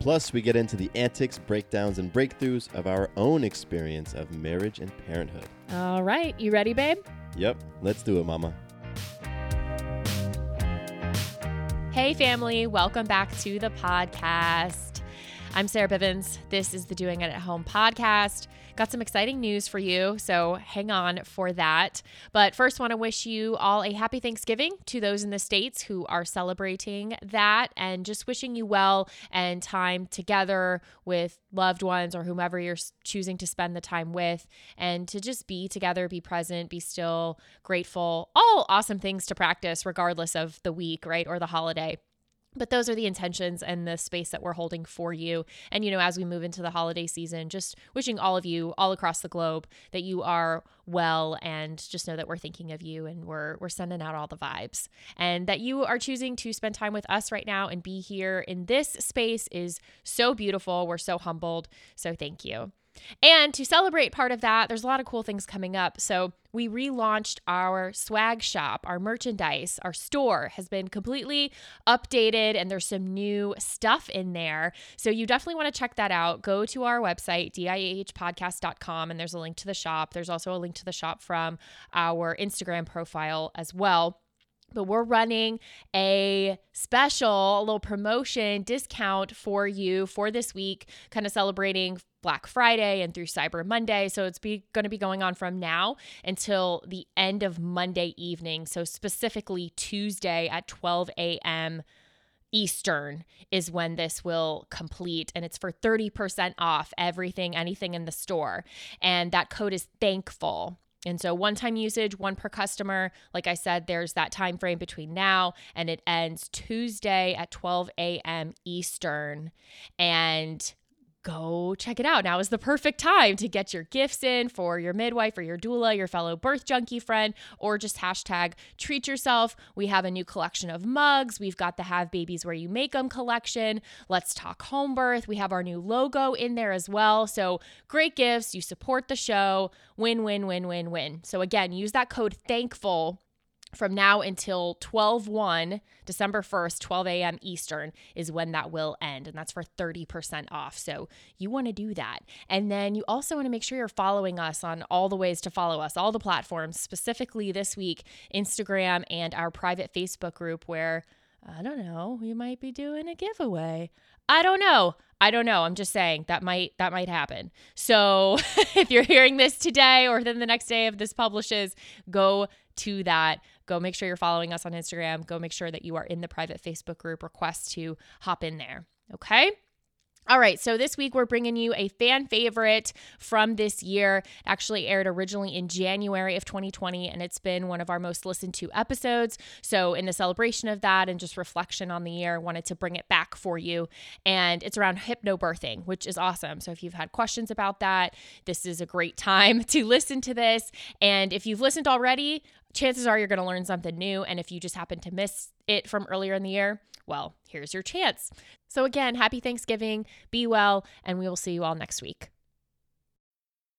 Plus, we get into the antics, breakdowns, and breakthroughs of our own experience of marriage and parenthood. All right, you ready, babe? Yep, let's do it, Mama. Hey, family, welcome back to the podcast. I'm Sarah Bivens. This is the Doing It at Home podcast. Got some exciting news for you, so hang on for that. But first, want to wish you all a happy Thanksgiving to those in the States who are celebrating that and just wishing you well and time together with loved ones or whomever you're choosing to spend the time with and to just be together, be present, be still, grateful. All awesome things to practice regardless of the week, right? Or the holiday. But those are the intentions and the space that we're holding for you. And, you know, as we move into the holiday season, just wishing all of you all across the globe that you are well and just know that we're thinking of you and we're, we're sending out all the vibes. And that you are choosing to spend time with us right now and be here in this space is so beautiful. We're so humbled. So thank you. And to celebrate part of that, there's a lot of cool things coming up. So, we relaunched our swag shop, our merchandise, our store has been completely updated, and there's some new stuff in there. So, you definitely want to check that out. Go to our website, diahpodcast.com, and there's a link to the shop. There's also a link to the shop from our Instagram profile as well but we're running a special, a little promotion discount for you for this week, kind of celebrating Black Friday and through Cyber Monday. So it's be, going to be going on from now until the end of Monday evening. So specifically Tuesday at 12 a.m. Eastern is when this will complete, and it's for 30% off everything, anything in the store. And that code is thankful. And so one time usage, one per customer. Like I said, there's that time frame between now and it ends Tuesday at 12 a.m. Eastern. And go check it out. Now is the perfect time to get your gifts in for your midwife or your doula, your fellow birth junkie friend, or just hashtag treat yourself. We have a new collection of mugs. We've got the Have Babies Where You Make Them collection. Let's talk home birth. We have our new logo in there as well. So great gifts. You support the show. Win, win, win, win, win. So again, use that code THANKFUL from now until 12 1 december 1st 12 a.m eastern is when that will end and that's for 30% off so you want to do that and then you also want to make sure you're following us on all the ways to follow us all the platforms specifically this week instagram and our private facebook group where i don't know we might be doing a giveaway i don't know I don't know. I'm just saying that might that might happen. So if you're hearing this today or then the next day if this publishes, go to that. Go make sure you're following us on Instagram. Go make sure that you are in the private Facebook group. Request to hop in there. Okay. All right, so this week we're bringing you a fan favorite from this year. It actually aired originally in January of 2020, and it's been one of our most listened to episodes. So, in the celebration of that and just reflection on the year, I wanted to bring it back for you. And it's around hypnobirthing, which is awesome. So, if you've had questions about that, this is a great time to listen to this. And if you've listened already, chances are you're going to learn something new. And if you just happen to miss it from earlier in the year, well, here's your chance. So, again, happy Thanksgiving, be well, and we will see you all next week.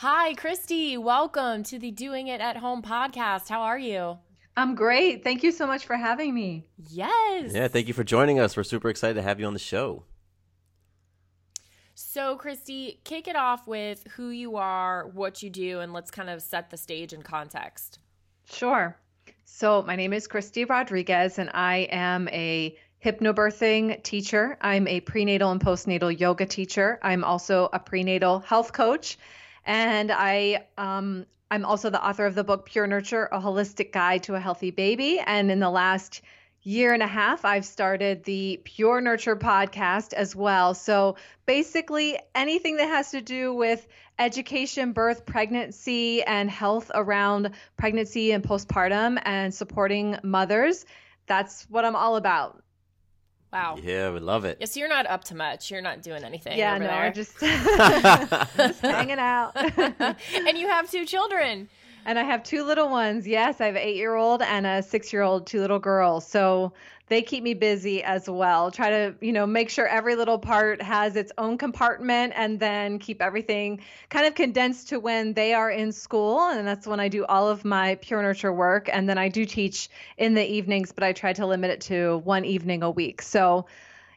Hi, Christy. Welcome to the Doing It at Home podcast. How are you? I'm great. Thank you so much for having me. Yes. Yeah, thank you for joining us. We're super excited to have you on the show. So, Christy, kick it off with who you are, what you do, and let's kind of set the stage and context. Sure. So, my name is Christy Rodriguez, and I am a hypnobirthing teacher. I'm a prenatal and postnatal yoga teacher. I'm also a prenatal health coach, and I um, I'm also the author of the book Pure Nurture: A Holistic Guide to a Healthy Baby. And in the last year and a half, I've started the Pure Nurture podcast as well. So basically, anything that has to do with education, birth, pregnancy, and health around pregnancy and postpartum and supporting mothers. That's what I'm all about. Wow. Yeah, we love it. Yes, you're not up to much. You're not doing anything. yeah, over no, there. I'm just, just hanging out. and you have two children. And I have two little ones. Yes, I have an eight year old and a six year old, two little girls. So they keep me busy as well. Try to, you know, make sure every little part has its own compartment and then keep everything kind of condensed to when they are in school. And that's when I do all of my pure nurture work. And then I do teach in the evenings, but I try to limit it to one evening a week. So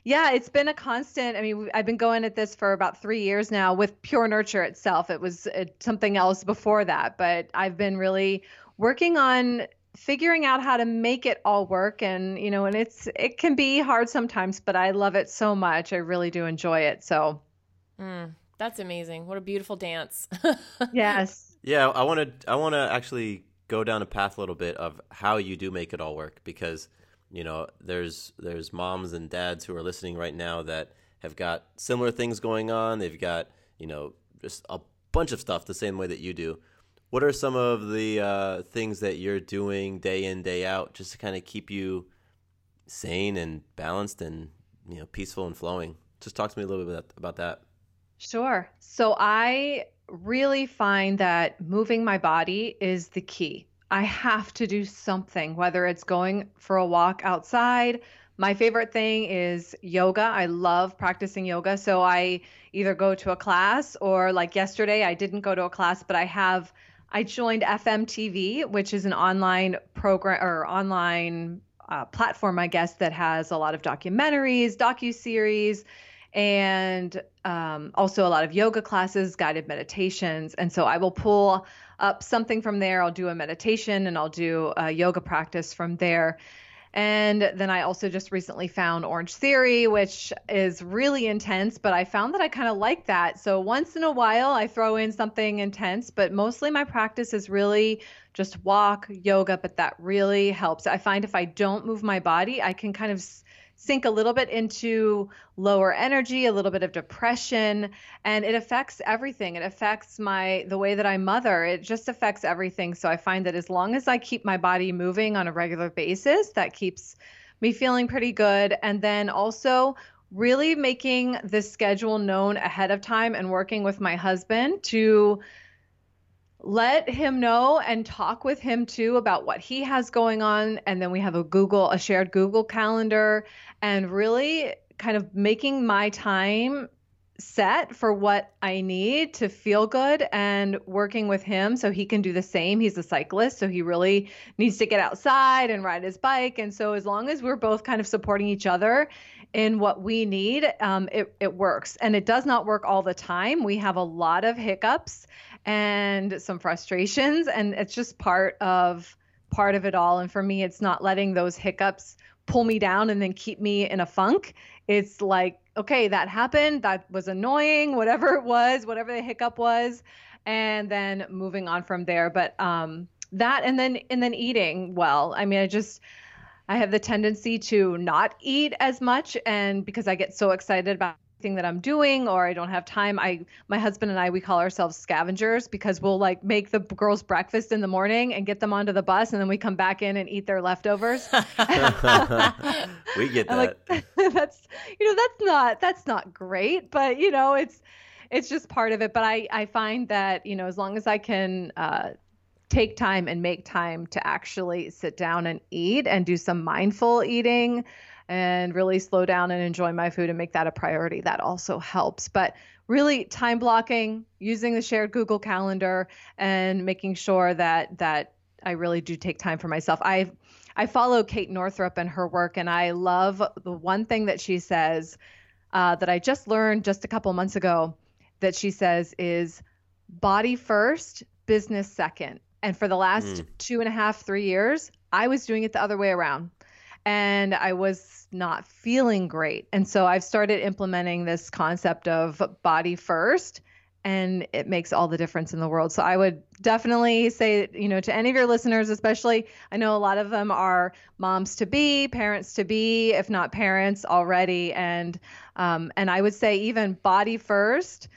yeah, it's been a constant. I mean, I've been going at this for about three years now with Pure Nurture itself. It was uh, something else before that, but I've been really working on figuring out how to make it all work and you know and it's it can be hard sometimes but i love it so much i really do enjoy it so Mm, that's amazing. What a beautiful dance. yes Yeah, I want to I want to actually go down a path a little bit of how you do make it all work because you know there's there's moms and dads who are listening right now that have got similar things going on. They've got you know just a bunch of stuff the same way that you do. What are some of the uh, things that you're doing day in day out just to kind of keep you sane and balanced and you know peaceful and flowing? Just talk to me a little bit about that. Sure. So I really find that moving my body is the key. I have to do something, whether it's going for a walk outside. My favorite thing is yoga. I love practicing yoga. So I either go to a class or, like yesterday, I didn't go to a class, but I have, I joined FMTV, which is an online program or online uh, platform, I guess, that has a lot of documentaries, docu-series, and um, also a lot of yoga classes, guided meditations. And so I will pull up something from there. I'll do a meditation and I'll do a yoga practice from there. And then I also just recently found Orange Theory, which is really intense, but I found that I kind of like that. So once in a while, I throw in something intense, but mostly my practice is really just walk, yoga, but that really helps. I find if I don't move my body, I can kind of sink a little bit into lower energy, a little bit of depression, and it affects everything. It affects my the way that I mother. It just affects everything. So I find that as long as I keep my body moving on a regular basis, that keeps me feeling pretty good. And then also really making the schedule known ahead of time and working with my husband to let him know and talk with him too about what he has going on. And then we have a google a shared google calendar and really kind of making my time set for what i need to feel good and working with him so he can do the same. He's a cyclist so he really needs to get outside and ride his bike. And so as long as we're both kind of supporting each other in what we need um, it, it works. And it does not work all the time. We have a lot of hiccups and some frustrations and it's just part of part of it all. And for me it's not letting those hiccups pull me down and then keep me in a funk. It's like okay that happened that was annoying whatever it was whatever the hiccup was and then moving on from there. But um that and then and then eating well. I mean i just i have the tendency to not eat as much and because i get so excited about thing that I'm doing or I don't have time. I my husband and I we call ourselves scavengers because we'll like make the girls breakfast in the morning and get them onto the bus and then we come back in and eat their leftovers. we get that. like that's you know that's not that's not great, but you know it's it's just part of it. But I I find that you know as long as I can uh, take time and make time to actually sit down and eat and do some mindful eating and really slow down and enjoy my food and make that a priority. That also helps. But really time blocking, using the shared Google Calendar and making sure that that I really do take time for myself. I I follow Kate Northrup and her work and I love the one thing that she says uh, that I just learned just a couple months ago that she says is body first, business second. And for the last mm. two and a half, three years, I was doing it the other way around. And I was not feeling great. And so I've started implementing this concept of body first and it makes all the difference in the world. So I would definitely say, you know, to any of your listeners, especially, I know a lot of them are moms to be, parents to be, if not parents already, and um, and I would say even body first.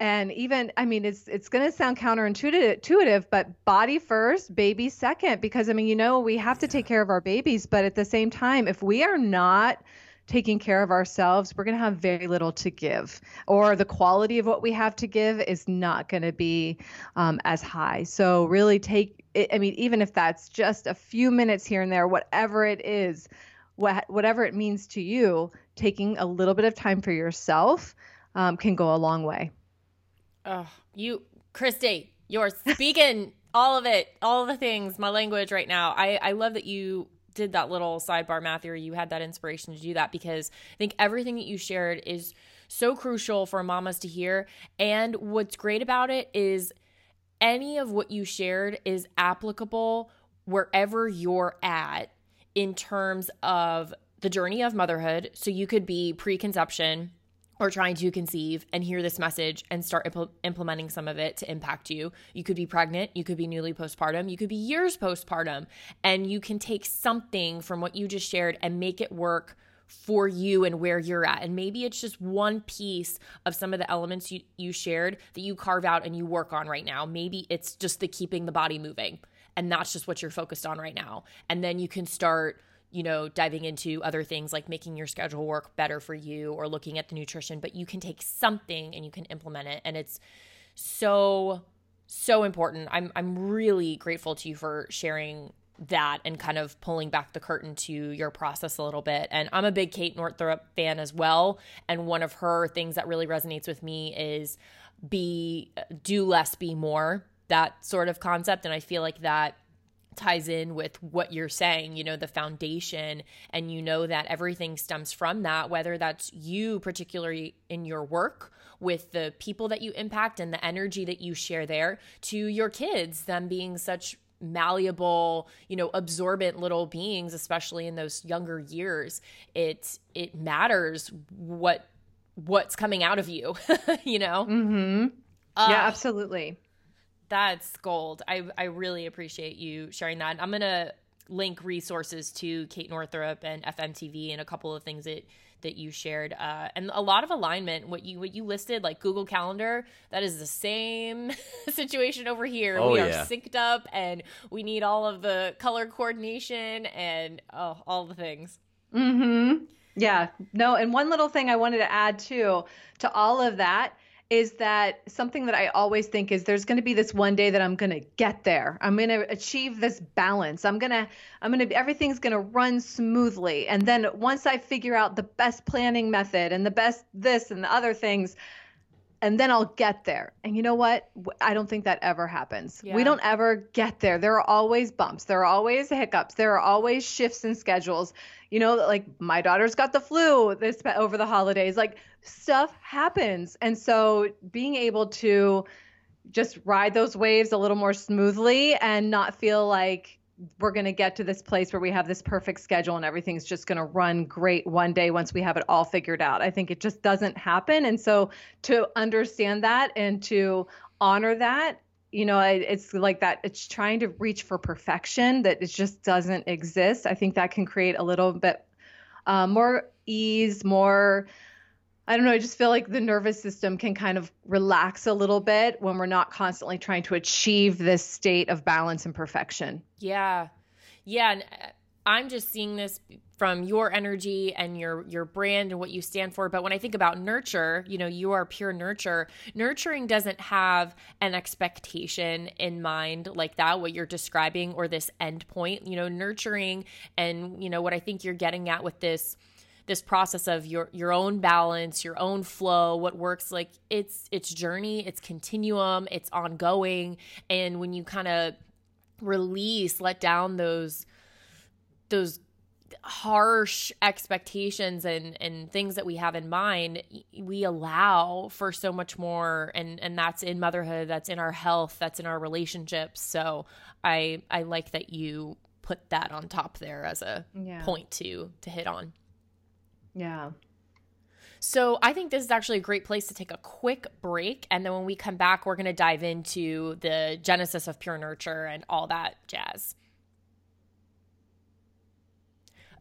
And even, I mean, it's it's going to sound counterintuitive, but body first, baby second, because I mean, you know, we have to take care of our babies, but at the same time, if we are not taking care of ourselves, we're going to have very little to give, or the quality of what we have to give is not going to be um, as high. So, really take, I mean, even if that's just a few minutes here and there, whatever it is, what, whatever it means to you, taking a little bit of time for yourself um, can go a long way. Oh, you, Christy, you're speaking all of it, all the things, my language right now. I, I love that you did that little sidebar, Matthew, or you had that inspiration to do that because I think everything that you shared is so crucial for mamas to hear. And what's great about it is any of what you shared is applicable wherever you're at in terms of the journey of motherhood. So you could be preconception or trying to conceive and hear this message and start impl- implementing some of it to impact you. You could be pregnant, you could be newly postpartum, you could be years postpartum, and you can take something from what you just shared and make it work for you and where you're at. And maybe it's just one piece of some of the elements you, you shared that you carve out and you work on right now. Maybe it's just the keeping the body moving, and that's just what you're focused on right now. And then you can start you know, diving into other things like making your schedule work better for you or looking at the nutrition, but you can take something and you can implement it. And it's so, so important. I'm, I'm really grateful to you for sharing that and kind of pulling back the curtain to your process a little bit. And I'm a big Kate Northrup fan as well. And one of her things that really resonates with me is be, do less, be more, that sort of concept. And I feel like that ties in with what you're saying, you know, the foundation, and you know that everything stems from that, whether that's you, particularly in your work with the people that you impact and the energy that you share there, to your kids, them being such malleable you know absorbent little beings especially in those younger years. It it matters what what's coming out of you you know? Mm-hmm. Uh, yeah absolutely that's gold. I I really appreciate you sharing that. I'm gonna link resources to Kate Northrup and FMTV and a couple of things that that you shared uh, and a lot of alignment what you what you listed like google calendar that is the same situation over here oh, we are yeah. synced up and we need all of the color coordination and oh, all the things mm-hmm yeah no and one little thing i wanted to add too to all of that is that something that I always think is there's going to be this one day that I'm going to get there. I'm going to achieve this balance. I'm going to I'm going to everything's going to run smoothly. And then once I figure out the best planning method and the best this and the other things, and then I'll get there. And you know what? I don't think that ever happens. Yeah. We don't ever get there. There are always bumps. There are always hiccups. There are always shifts in schedules. You know, like my daughter's got the flu this over the holidays. Like stuff happens. And so being able to just ride those waves a little more smoothly and not feel like we're going to get to this place where we have this perfect schedule and everything's just going to run great one day once we have it all figured out. I think it just doesn't happen. And so to understand that and to honor that, you know, it's like that, it's trying to reach for perfection that it just doesn't exist. I think that can create a little bit uh, more ease, more I don't know, I just feel like the nervous system can kind of relax a little bit when we're not constantly trying to achieve this state of balance and perfection. Yeah. Yeah. And uh, I'm just seeing this from your energy and your your brand and what you stand for but when i think about nurture you know you are pure nurture nurturing doesn't have an expectation in mind like that what you're describing or this end point you know nurturing and you know what i think you're getting at with this this process of your your own balance your own flow what works like it's it's journey it's continuum it's ongoing. And when you kind of release let down those those harsh expectations and and things that we have in mind we allow for so much more. And and that's in motherhood that's in our health that's in our relationships. So i i like that you put that on top there as a Yeah. point to to hit on Yeah. so I think this is actually a great place to take a quick break. And then when we come back, we're going to dive into the genesis of pure nurture and all that jazz.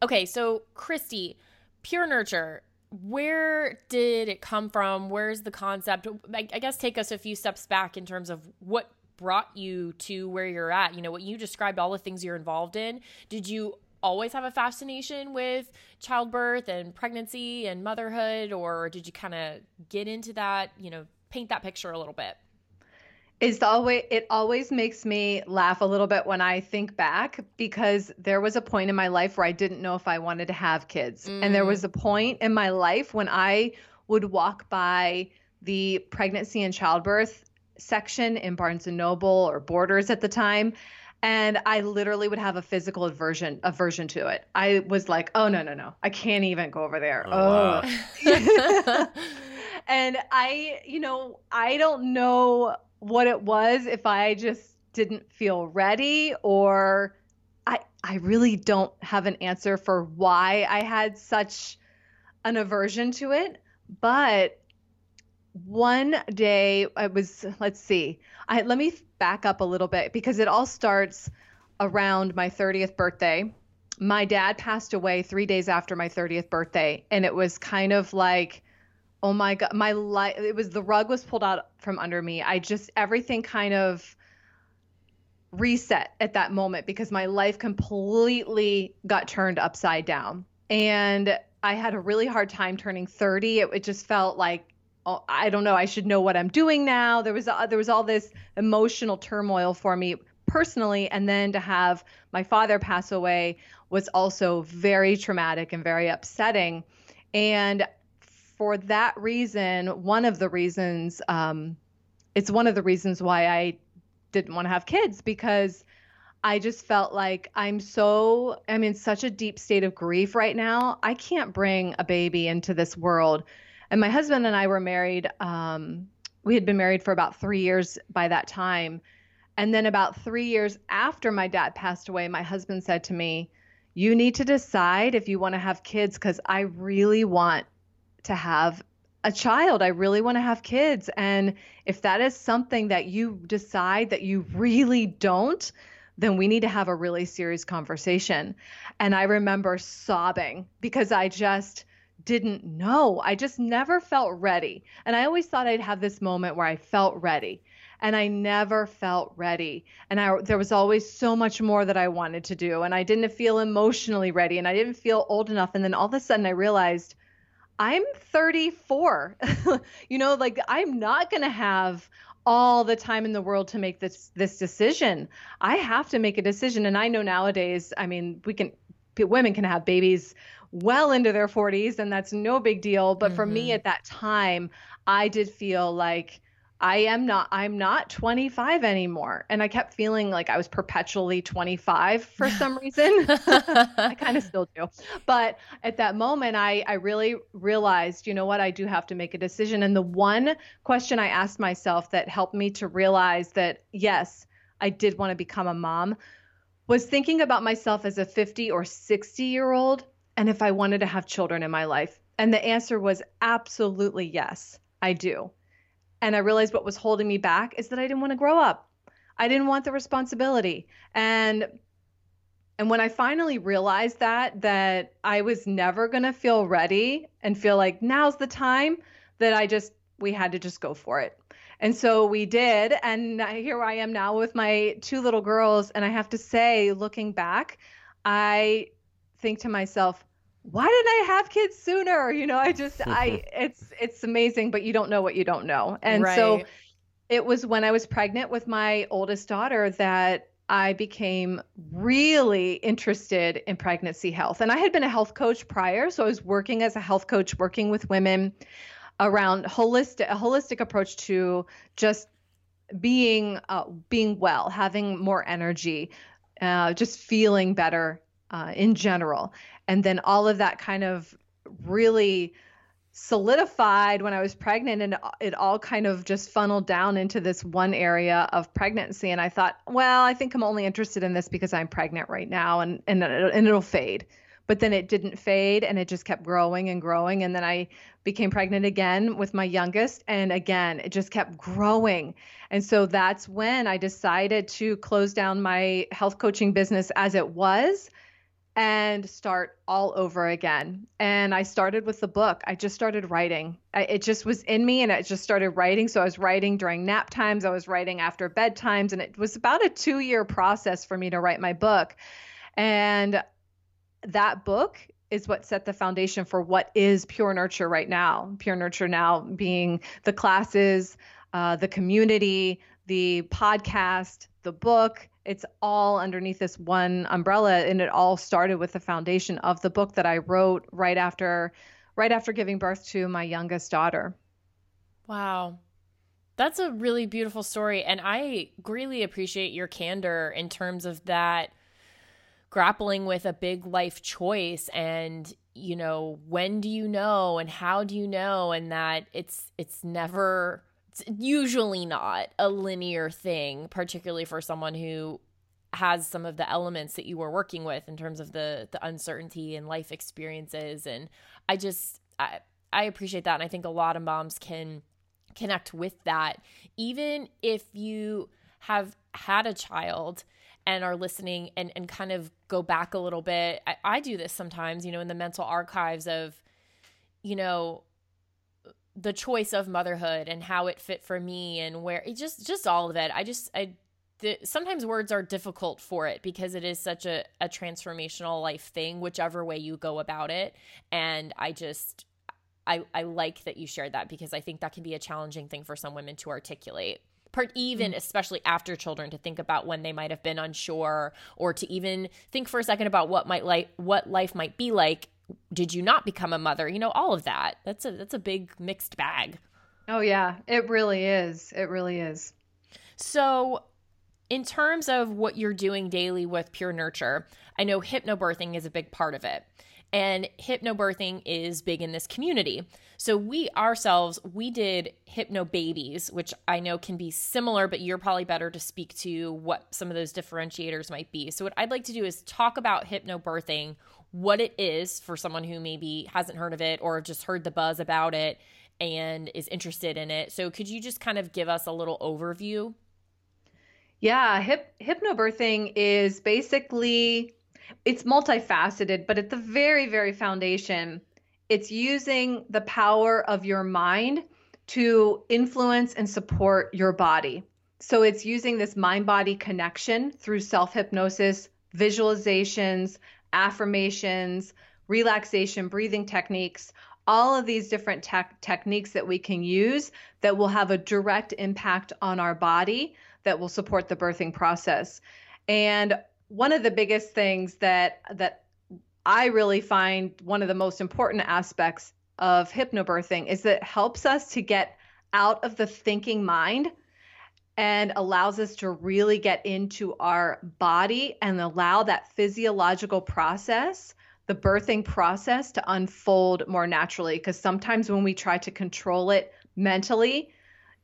Okay, so Christy, pure nurture, where did it come from? Where's the concept? I, I guess take us a few steps back in terms of what brought you to where you're at. You know, what you described, all the things you're involved in. Did you always have a fascination with childbirth and pregnancy and motherhood, or did you kind of get into that, you know, paint that picture a little bit? It's always it always makes me laugh a little bit when I think back because there was a point in my life where I didn't know if I wanted to have kids. And there mm. was a point in my life when I would walk by the pregnancy and childbirth section in Barnes and Noble or Borders at the time and I literally would have a physical aversion aversion to it. I was like, "Oh no, no, no. I can't even go over there." Oh, Oh. and I, you know, I don't know what it was if I just didn't feel ready or I I really don't have an answer for why I had such an aversion to it, but one day I was let's see. I let me back up a little bit because it all starts around my 30th birthday. My dad passed away 3 days after my 30th birthday and it was kind of like oh my god my life it was the rug was pulled out from under me. I just everything kind of reset at that moment because my life completely got turned upside down. And i had a really hard time turning 30 it, it just felt like i don't know i should know what i'm doing now there was uh, there was all this emotional turmoil for me personally and then to have my father pass away was also very traumatic and very upsetting and for that reason, one of the reasons, um, it's one of the reasons why I didn't want to have kids because I just felt like I'm so, I'm in such a deep state of grief right now. I can't bring a baby into this world. And my husband and I were married. Um, we had been married for about three years by that time. And then about three years after my dad passed away, my husband said to me, You need to decide if you want to have kids because I really want to have a child. I really want to have kids. And if that is something that you decide that you really don't, then we need to have a really serious conversation. And I remember sobbing because I just didn't know. I just never felt ready. And I always thought I'd have this moment where I felt ready. And I never felt ready. And I, there was always so much more that I wanted to do. And I didn't feel emotionally ready. And I didn't feel old enough. And then all of a sudden I realized I'm 34. you know, like I'm not going to have all the time in the world to make this this decision. I have to make a decision and I know nowadays, I mean, we can women can have babies well into their 40s and that's no big deal, but for me mm-hmm. at that time, I did feel like I am not I'm not 25 anymore. And I kept feeling like I was perpetually 25 for some reason. I kind of still do. But at that moment I I really realized, you know what, I do have to make a decision. And the one question I asked myself that helped me to realize that yes, I did want to become a mom was thinking about myself as a 50 or 60 year old and if I wanted to have children in my life. And the answer was absolutely yes, I do. And I realized what was holding me back is that I didn't want to grow up. I didn't want the responsibility. And and when I finally realized that that I was never going to feel ready and feel like now's the time that I just we had to just go for it. And so we did and here I am now with my two little girls and I have to say looking back, I think to myself, why didn't I have kids sooner? You know, I just I it's it's amazing, but you don't know what you don't know. And so it was when I was pregnant with my oldest daughter that I became really interested in pregnancy health. And I had been a health coach prior, so I was working as a health coach working with women around holistic a holistic approach to just being uh, being well, having more energy, uh, just feeling better uh, in general. And then all of that kind of really solidified when I was pregnant, and it all kind of just funneled down into this one area of pregnancy. And I thought, well, I think I'm only interested in this because I'm pregnant right now, and and and it'll fade. But then it didn't fade, and it just kept growing and growing. And then I became pregnant again with my youngest, and again, it just kept growing. And so that's when I decided to close down my health coaching business as it was and start all over again. And I started with the book. I just started writing. I, it just was in me and I just started writing. So I was writing during nap times, I was writing after bedtimes, and it was about a two year process for me to write my book. And that book is what set the foundation for what is Pure Nurture right now. Pure Nurture now being the classes, uh, the community, the podcast, the book. It's all underneath this one umbrella, and it all started with the foundation of the book that I wrote right after, right after giving birth to my youngest daughter. Wow. That's a really beautiful story. And I greatly appreciate your candor in terms of that grappling with a big life choice and you know when do you know and how do you know and that it's it's never it's usually not a linear thing particularly for someone who has some of the elements that you were working with in terms of the the uncertainty and life experiences. And i just i i appreciate that. And i think a lot of moms can connect with that. Even if you have had a child and are listening and, and kind of go back a little bit. I, I do this sometimes, you know, in the mental archives of, you know, the choice of motherhood and how it fit for me and where it just just all of it. I just I the, sometimes words are difficult for it because it is such a, a transformational life thing, whichever way you go about it. And I just I, I like that you shared that because I think that can be a challenging thing for some women to articulate. Part even, mm. especially after children, to think about when they might have been unsure, or to even think for a second about what might like what life might be like. Did you not become a mother? You know, all of that. That's a that's a big mixed bag. Oh, yeah, it really is. It really is. So, in terms of what you're doing daily with Pure Nurture, I know hypnobirthing is a big part of it. And hypnobirthing is big in this community. So we ourselves, we did Hypnobabies, which I know can be similar, but you're probably better to speak to what some of those differentiators might be. So what I'd like to do is talk about hypnobirthing, what it is for someone who maybe hasn't heard of it or just heard the buzz about it and is interested in it. So could you just kind of give us a little overview? Yeah, hip, hypnobirthing is basically it's multifaceted, but at the very, very foundation, it's using the power of your mind to influence and support your body. So it's using this mind body connection through self hypnosis, visualizations, affirmations, relaxation, breathing techniques, all of these different tech techniques that we can use that will have a direct impact on our body that will support the birthing process. And one of the biggest things that that I really find one of the most important aspects of hypnobirthing is that it helps us to get out of the thinking mind and allows us to really get into our body and allow that physiological process, the birthing process, to unfold more naturally. Because sometimes when we try to control it mentally,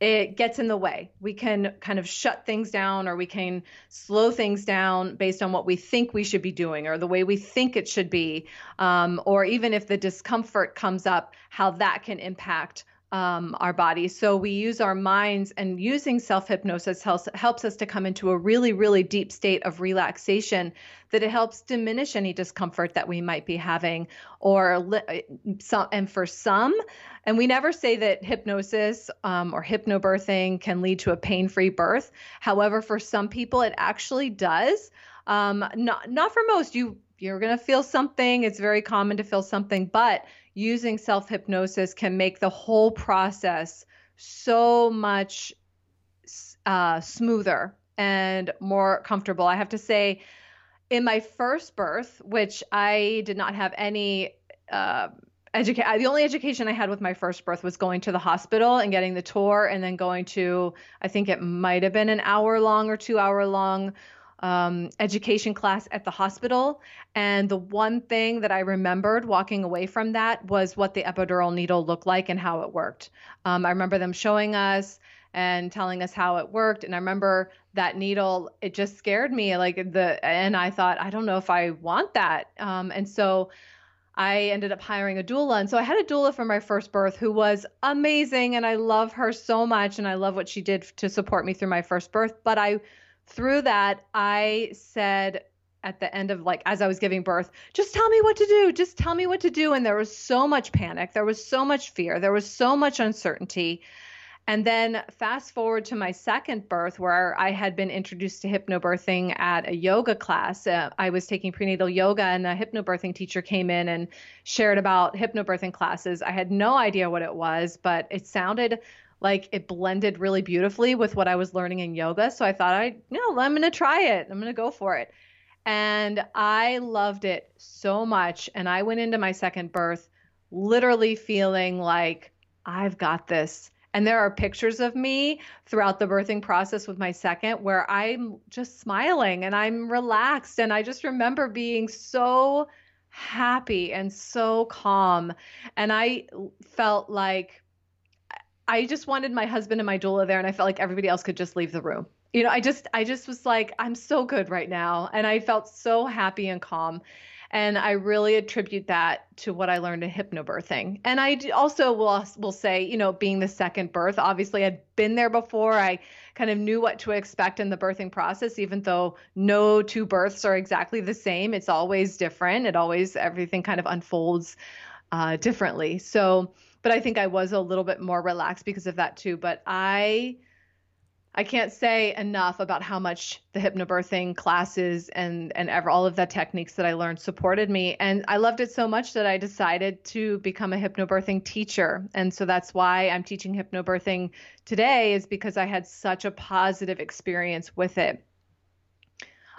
it gets in the way. We can kind of shut things down or we can slow things down based on what we think we should be doing or the way we think it should be. Um, or even if the discomfort comes up, how that can impact um, our body. So we use our minds, and using self hypnosis helps, helps us to come into a really, really deep state of relaxation that it helps diminish any discomfort that we might be having. Or li- some, and for some, and we never say that hypnosis um, or hypnobirthing can lead to a pain free birth. However, for some people, it actually does. Um, not not for most. You you're going to feel something. It's very common to feel something, but using self hypnosis can make the whole process so much uh, smoother and more comfortable. I have to say, in my first birth, which I did not have any uh, education, the only education I had with my first birth was going to the hospital and getting the tour, and then going to, I think it might have been an hour long or two hour long um, education class at the hospital. And the one thing that I remembered walking away from that was what the epidural needle looked like and how it worked. Um, I remember them showing us and telling us how it worked. And I remember that needle, it just scared me. Like the, and I thought, I don't know if I want that. Um, and so I ended up hiring a doula. And so I had a doula for my first birth who was amazing. And I love her so much. And I love what she did to support me through my first birth. But I, through that, I said, at the end of like as I was giving birth, just tell me what to do. Just tell me what to do. And there was so much panic. There was so much fear. There was so much uncertainty. And then fast forward to my second birth, where I had been introduced to hypnobirthing at a yoga class. Uh, I was taking prenatal yoga, and a hypnobirthing teacher came in and shared about hypnobirthing classes. I had no idea what it was, but it sounded like it blended really beautifully with what I was learning in yoga. So I thought, I you no, I'm going to try it. I'm to go for it. And I loved it so much. And I went into my second birth literally feeling like I've got this and there are pictures of me throughout the birthing process with my second where I'm just smiling and I'm relaxed. And I just remember being so happy and so calm. And I felt like I just wanted my husband and my doula there. And I felt like everybody else could just leave the room. You know, I just, I just was like, I'm so good right now. And I felt so happy and calm. And I really attribute that to what I learned in hypnobirthing. And I also will, will say, you know, being the second birth, obviously I'd been there before. I kind of knew what to expect in the birthing process, even though no two births are exactly the same. It's always different. It always, everything kind of unfolds uh, differently. So, but I think I was a little bit more relaxed because of that too. But I, I can't say enough about how much the hypnobirthing classes and and ever, all of the techniques that I learned supported me and I loved it so much that I decided to become a hypnobirthing teacher and so that's why I'm teaching hypnobirthing today is because I had such a positive experience with it.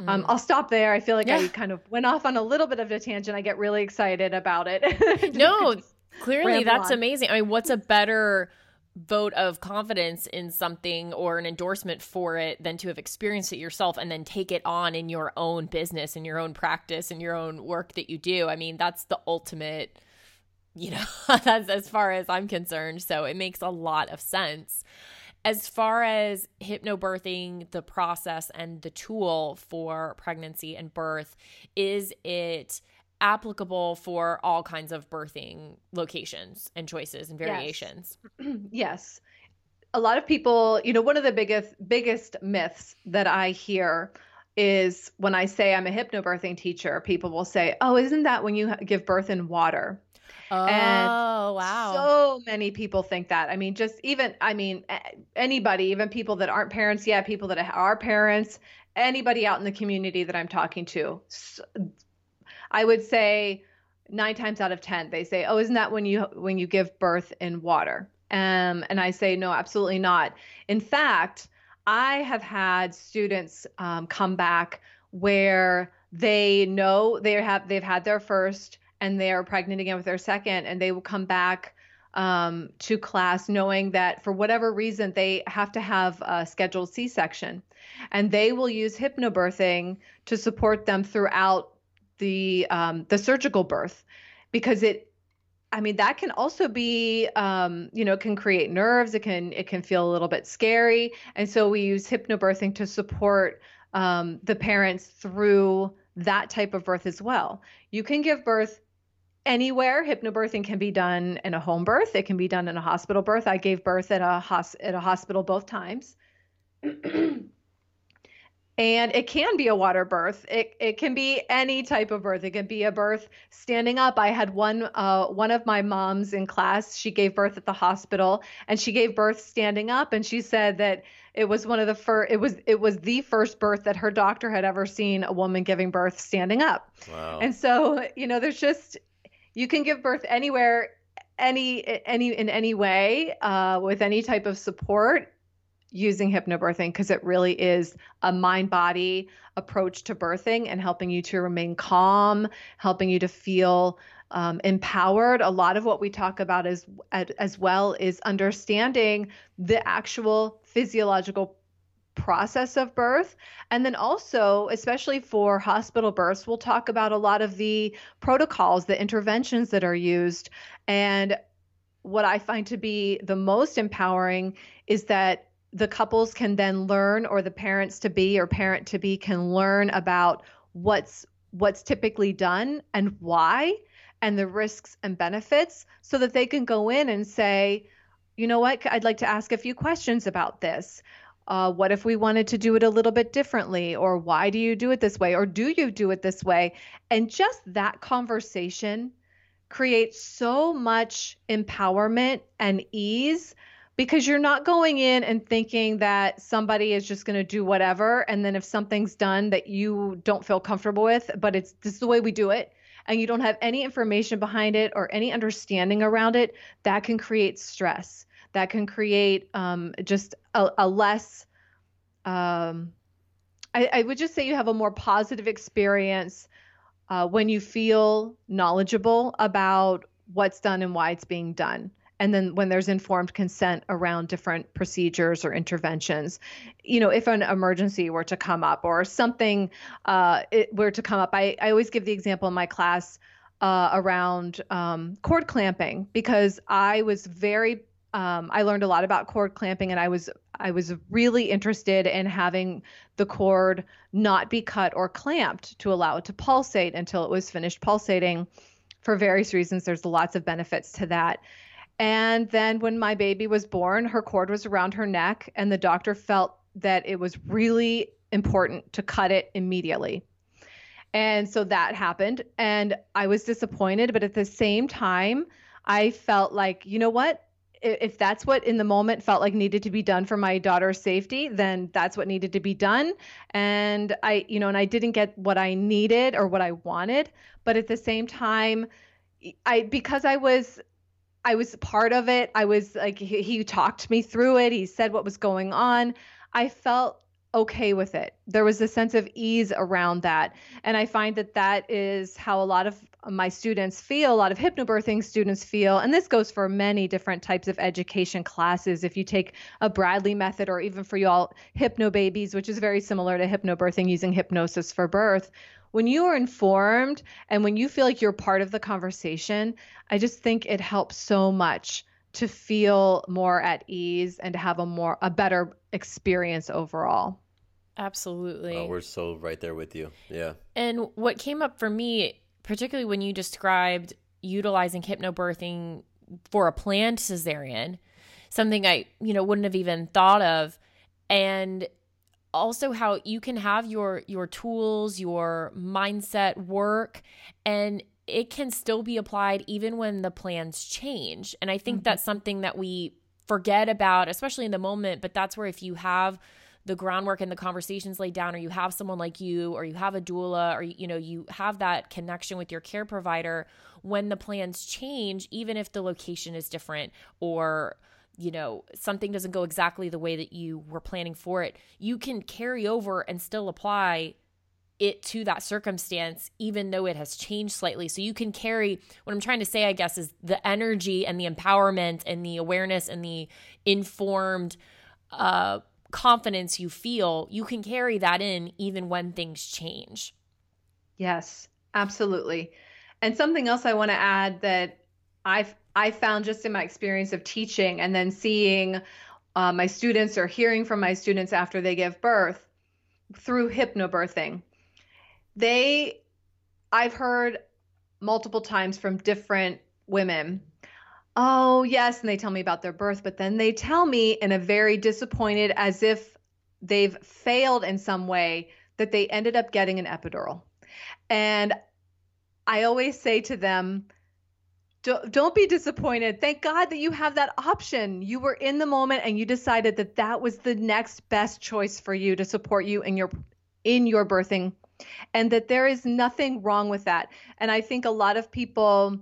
Mm. Um, I'll stop there. I feel like yeah. I kind of went off on a little bit of a tangent. I get really excited about it. no, clearly that's on. amazing. I mean, what's a better vote of confidence in something or an endorsement for it than to have experienced it yourself and then take it on in your own business in your own practice and your own work that you do. I mean, that's the ultimate, you know, that's as far as I'm concerned. So it makes a lot of sense. As far as hypnobirthing, the process and the tool for pregnancy and birth, is it applicable for all kinds of birthing locations and choices and variations. Yes. yes. A lot of people, you know, one of the biggest biggest myths that I hear is when I say I'm a hypnobirthing teacher, people will say, "Oh, isn't that when you give birth in water?" Oh, and wow. So many people think that. I mean, just even, I mean, anybody, even people that aren't parents yet, people that are parents, anybody out in the community that I'm talking to, I would say nine times out of ten they say, "Oh, isn't that when you when you give birth in water?" Um, and I say, "No, absolutely not." In fact, I have had students um, come back where they know they have they've had their first and they are pregnant again with their second, and they will come back um, to class knowing that for whatever reason they have to have a scheduled C-section, and they will use hypnobirthing to support them throughout the um, the surgical birth because it I mean that can also be um, you know can create nerves. It can it can feel a little bit scary. And so we use hypnobirthing to support um, the parents through that type of birth as well. You can give birth anywhere. Hypnobirthing can be done in a home birth. It can be done in a hospital birth. I gave birth at a hos- at a hospital both times and it can be a water birth. It it can be any type of birth. It can be a birth standing up. I had one uh one of my moms in class. She gave birth at the hospital, and she gave birth standing up. And she said that it was one of the first. It was it was the first birth that her doctor had ever seen a woman giving birth standing up. Wow. And so you know, there's just you can give birth anywhere, any any in any way uh, with any type of support using hypnobirthing because it really is a mind body approach to birthing and helping you to remain calm, helping you to feel um, empowered. A lot of what we talk about as as well is understanding the actual physiological process of birth. And then also, especially for hospital births, we'll talk about a lot of the protocols, the interventions that are used. And what I find to be the most empowering is that the couples can then learn or the parents to be or parent to be can learn about what's what's typically done and why and the risks and benefits so that they can go in and say you know what? I'd like to ask a few questions about this. Uh, what if we wanted to do it a little bit differently? Or why do you do it this way? Or do you do it this way? And just that conversation creates so much empowerment and ease because you're not going in and thinking that somebody is just going to do whatever and then if something's done that you don't feel comfortable with but it's this is the way we do it and you don't have any information behind it or any understanding around it that can create stress. That can create um, just a, a less um, I, I, would just say you have a more positive experience uh, when you feel knowledgeable about what's done and why it's being done and then when there's informed consent around different procedures or interventions you know if an emergency were to come up or something uh, were to come up I, I always give the example in my class uh, around um, cord clamping because i was very um, i learned a lot about cord clamping and i was i was really interested in having the cord not be cut or clamped to allow it to pulsate until it was finished pulsating. For various reasons there's lots of benefits to that and then when my baby was born, her cord was around her neck, and the doctor felt that it was really important to cut it immediately. And so that happened. And I was disappointed. But at the same time, I felt like, you know what? If that's what in the moment felt like needed to be done for my daughter's safety, then that's what needed to be done. And I, you know, and I didn't get what I needed or what I wanted. But at the same time, I, because I was I was part of it. I was like, he, he talked me through it. He said what was going on. I felt okay with it. There was a sense of ease around that. And I find that that is how a lot of my students feel, a lot of hypnobirthing students feel. And this goes for many different types of education classes. If you take a Bradley method, or even for y'all, hypnobabies, which is very similar to hypnobirthing using hypnosis for birth, when you are informed and when you feel like you're part of the conversation, I just think it helps so much to feel more at ease and to have a more a better experience overall. Absolutely. Oh, we're so right there with you. Yeah. And what came up for me, particularly when you described utilizing hypnobirthing for a planned cesarean, something I, you know, wouldn't have even thought of. And also how you can have your your tools, your mindset work and it can still be applied even when the plans change. And I think mm-hmm. that's something that we forget about especially in the moment, but that's where if you have the groundwork and the conversations laid down or you have someone like you or you have a doula or you know you have that connection with your care provider when the plans change even if the location is different or you know, something doesn't go exactly the way that you were planning for it, you can carry over and still apply it to that circumstance, even though it has changed slightly. So you can carry what I'm trying to say, I guess, is the energy and the empowerment and the awareness and the informed uh, confidence you feel, you can carry that in even when things change. Yes, absolutely. And something else I want to add that I've I found just in my experience of teaching and then seeing uh, my students or hearing from my students after they give birth through hypnobirthing, they, I've heard multiple times from different women, oh, yes, and they tell me about their birth, but then they tell me in a very disappointed, as if they've failed in some way that they ended up getting an epidural. And I always say to them, don't, don't be disappointed. Thank God that you have that option. You were in the moment and you decided that that was the next best choice for you to support you in your in your birthing and that there is nothing wrong with that. And I think a lot of people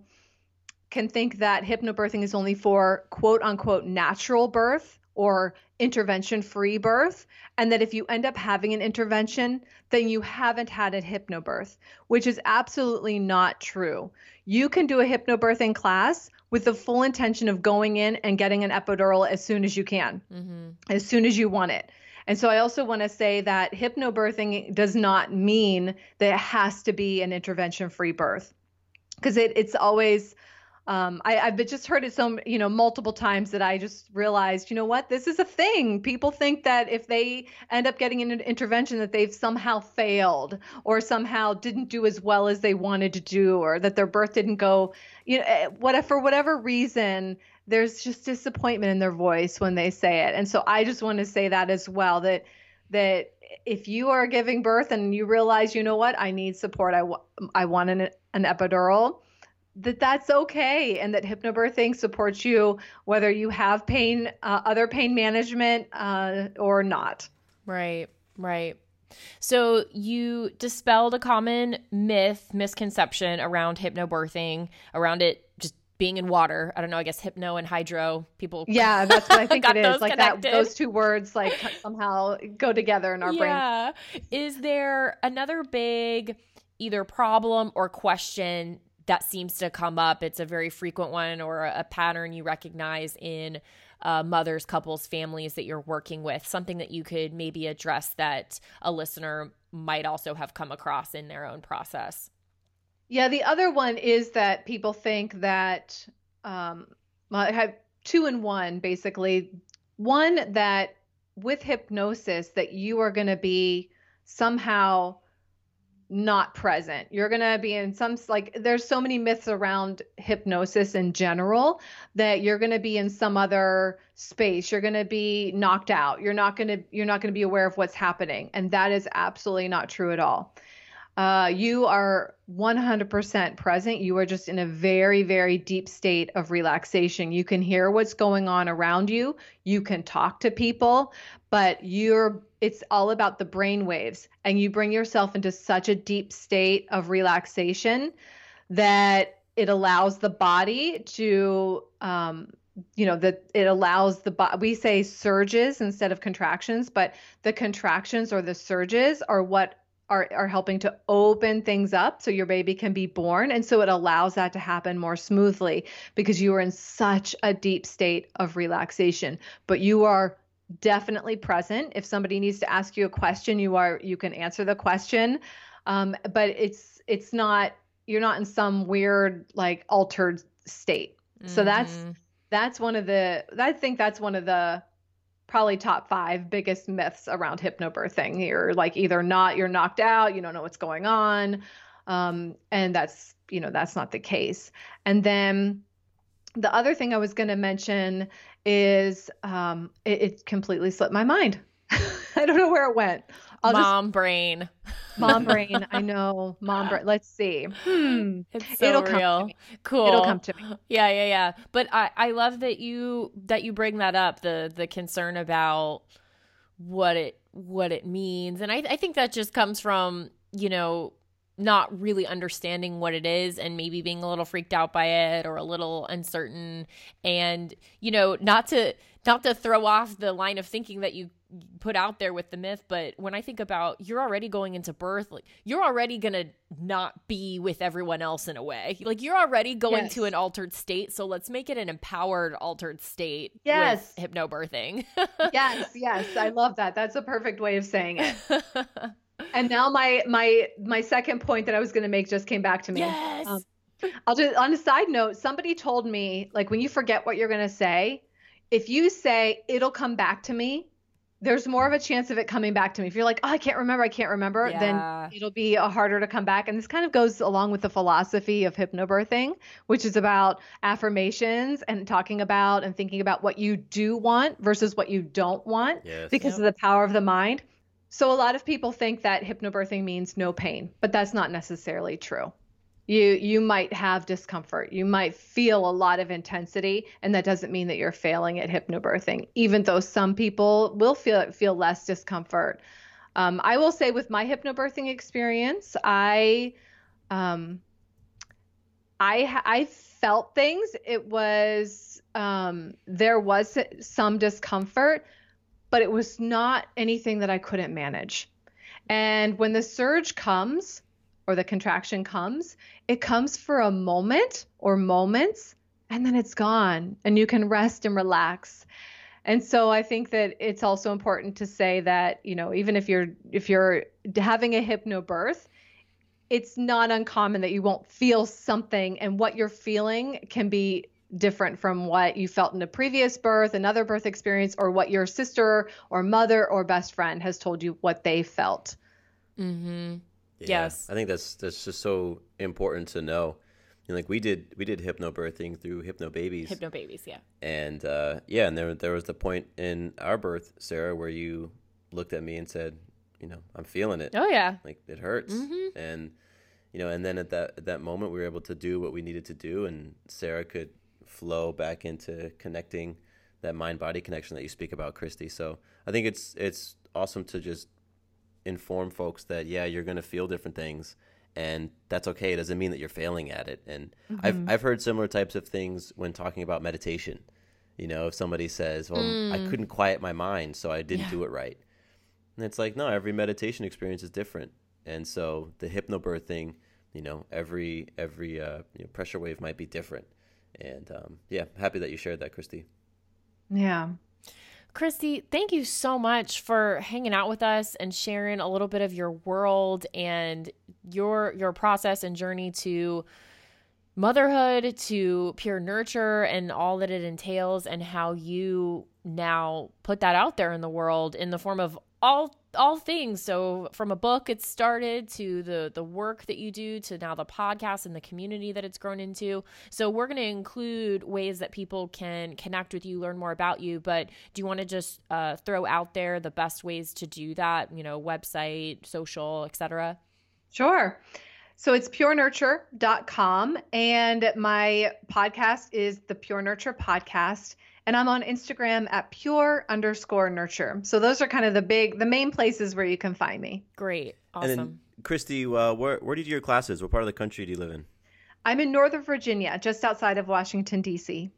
can think that hypnobirthing is only for quote unquote natural birth or intervention free birth and that if you end up having an intervention then you haven't had a hypnobirth which is absolutely not true you can do a hypnobirthing class with the full intention of going in and getting an epidural as soon as you can mm-hmm. as soon as you want it and so I also want to say that hypnobirthing does not mean that it has to be an intervention free birth because it, it's always um, I, have just heard it so you know multiple times that I just realized, you know what, this is a thing. People think that if they end up getting an intervention, that they've somehow failed or somehow didn't do as well as they wanted to do, or that their birth didn't go, you know, eh, what for whatever reason, there's just disappointment in their voice when they say it. And so I just want to say that as well that that if you are giving birth and you realize, you know what, I need support, I, w- I want an, an epidural that that's okay and that hypnobirthing supports you whether you have pain uh, other pain management uh, or not. Right right. So you dispelled a common myth misconception around hypnobirthing around it just being in water. I don't know i guess hypno and hydro people yeah that's what i think it is. like connected. that those two words like somehow go together in our yeah. brain is there another big either problem or question that seems to come up. It's a very frequent one or a pattern you recognize in uh, mothers, couples, families that you're working with, something that you could maybe address that a listener might also have come across in their own process. Yeah, the other one is that people think that um, I have two in one basically. One that with hypnosis that you are going to be somehow not present. You're going to be in some like there's so many myths around hypnosis in general that you're going to be in some other space. You're going to be knocked out. You're not going to you're not going to be aware of what's happening and that is absolutely not true at all. Uh, you are 100% present. You are just in a very, very deep state of relaxation. You can hear what's going on around you. You can talk to people, but you're it's all about the brain waves and you bring yourself into such a deep state of relaxation that it allows the body to um, you know that it allows the body we say surges instead of contractions but the contractions or the surges are what are, are helping to open things up so your baby can be born. And so it allows that to happen more smoothly because you are in such a deep state of relaxation. But you are definitely present. If somebody needs to ask you a question, you are you can answer the question. Um, but it's it's not you're not in some weird like altered state. Mm-hmm. So that's mm-hmm. that's one of the I think that's one of the probably top five biggest myths around hypnobirthing. You're like either not, you're knocked out, you don't know what's going on. Um, and that's, you know, that's not the case. And then the other thing I was going to mention is um, it, it completely slipped my mind. I don't know where it went. I'll mom just, brain. Mom brain. I know. Mom brain. Let's see. Hmm. It's so It'll real. Cool. It'll come to me. Yeah, yeah, yeah. But I, I love that you that you bring that up. The the concern about what it what it means, and I I think that just comes from you know not really understanding what it is and maybe being a little freaked out by it or a little uncertain and you know not to not to throw off the line of thinking that you put out there with the myth but when i think about you're already going into birth like you're already gonna not be with everyone else in a way. Like you're already going yes. to an altered state so let's make it an empowered altered state yes. hypnobirthing. Yes yes i love that. That's a perfect way of saying it. And now my my my second point that i was going to make just came back to me. Yes. Um, i'll just on a side note somebody told me like when you forget what you're going to say if you say it'll come back to me there's more of a chance of it coming back to me. If you're like, oh, I can't remember, I can't remember, Yeah. then it'll be uh, harder to come back. And this kind of goes along with the philosophy of hypnobirthing, which is about affirmations and talking about and thinking about what you do want versus what you don't want Yes. because of the power of the mind. So a lot of people think that hypnobirthing means no pain, but that's not necessarily true. You you might have discomfort. You might feel a lot of intensity, and that doesn't mean that you're failing at hypnobirthing. Even though some people will feel feel less discomfort. Um, I will say with my hypnobirthing experience, I um, I I felt things. It was um, there was some discomfort, but it was not anything that I couldn't manage. And when the surge comes or the contraction comes, it comes for a moment or moments and then it's gone and you can rest and relax. And so I think that it's also important to say that, you know, even if you're if you're having a hypnobirth, it's not uncommon that you won't feel something and what you're feeling can be different from what you felt in a previous birth, another birth experience, or what your sister or mother or best friend has told you what they felt. Mm-hmm. Yeah, Yes. I think that's that's just so important to know. Know, like we did we did hypnobirthing through Hypnobabies. Hypno babies, yeah. and uh, yeah, and there there was the point in our birth, Sarah, where you looked at me and said, you know, I'm feeling it. Oh yeah. Like it hurts. And you know, and then at that at that moment we were able to do what we needed to do and Sarah could flow back into connecting that mind body connection that you speak about, Christy. So I think it's it's awesome to just inform folks that yeah, you're gonna feel different things and that's okay. It doesn't mean that you're failing at it. And I've I've heard similar types of things when talking about meditation. You know, if somebody says, Well, I couldn't quiet my mind, so I didn't Yeah. do it right. And it's like, no, every meditation experience is different. And so the hypnobirthing, you know, every every uh, you know, pressure wave might be different. And um, yeah, happy that you shared that, Christy. Yeah. Christy, thank you so much for hanging out with us and sharing a little bit of your world and your your process and journey to motherhood to pure nurture and all that it entails and how you now put that out there in the world in the form of all all things so from a book it started to the the work that you do to now the podcast and the community that it's grown into so we're going to include ways that people can connect with you learn more about you but do you want to just uh, throw out there the best ways to do that you know website social etc Sure. So it's purenurture.com and my podcast is the Pure Nurture Podcast. And I'm on Instagram at pure underscore nurture. So those are kind of the big, the main places where you can find me. great awesome And then, Christy, uh, where where do you do your classes? What part of the country do you live in? I'm in Northern Virginia, just outside of Washington, D.C.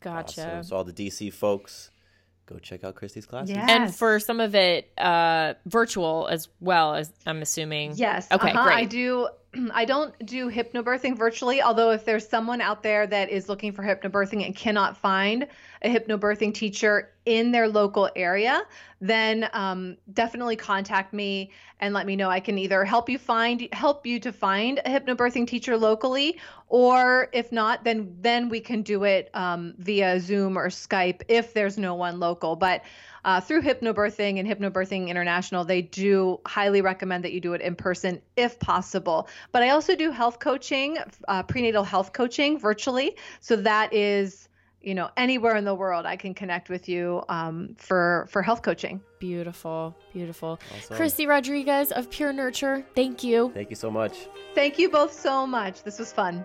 gotcha Awesome. So all the DC folks, go check out Christy's classes. Yeah. and for some of it uh virtual as well as i'm assuming Yes. okay uh-huh. great I do. I don't do hypnobirthing virtually, although if there's someone out there that is looking for hypnobirthing and cannot find a hypnobirthing teacher in their local area, then um, definitely contact me and let me know. I can either help you find help you to find a hypnobirthing teacher locally, or if not, then then we can do it um, via Zoom or Skype if there's no one local. But uh, through Hypnobirthing and Hypnobirthing International, they do highly recommend that you do it in person if possible. But I also do health coaching, uh, prenatal health coaching virtually. So that is, you know, anywhere in the world I can connect with you um, for for health coaching. beautiful beautiful Awesome. christy rodriguez of pure nurture thank you Thank you so much. Thank you both so much. This was fun.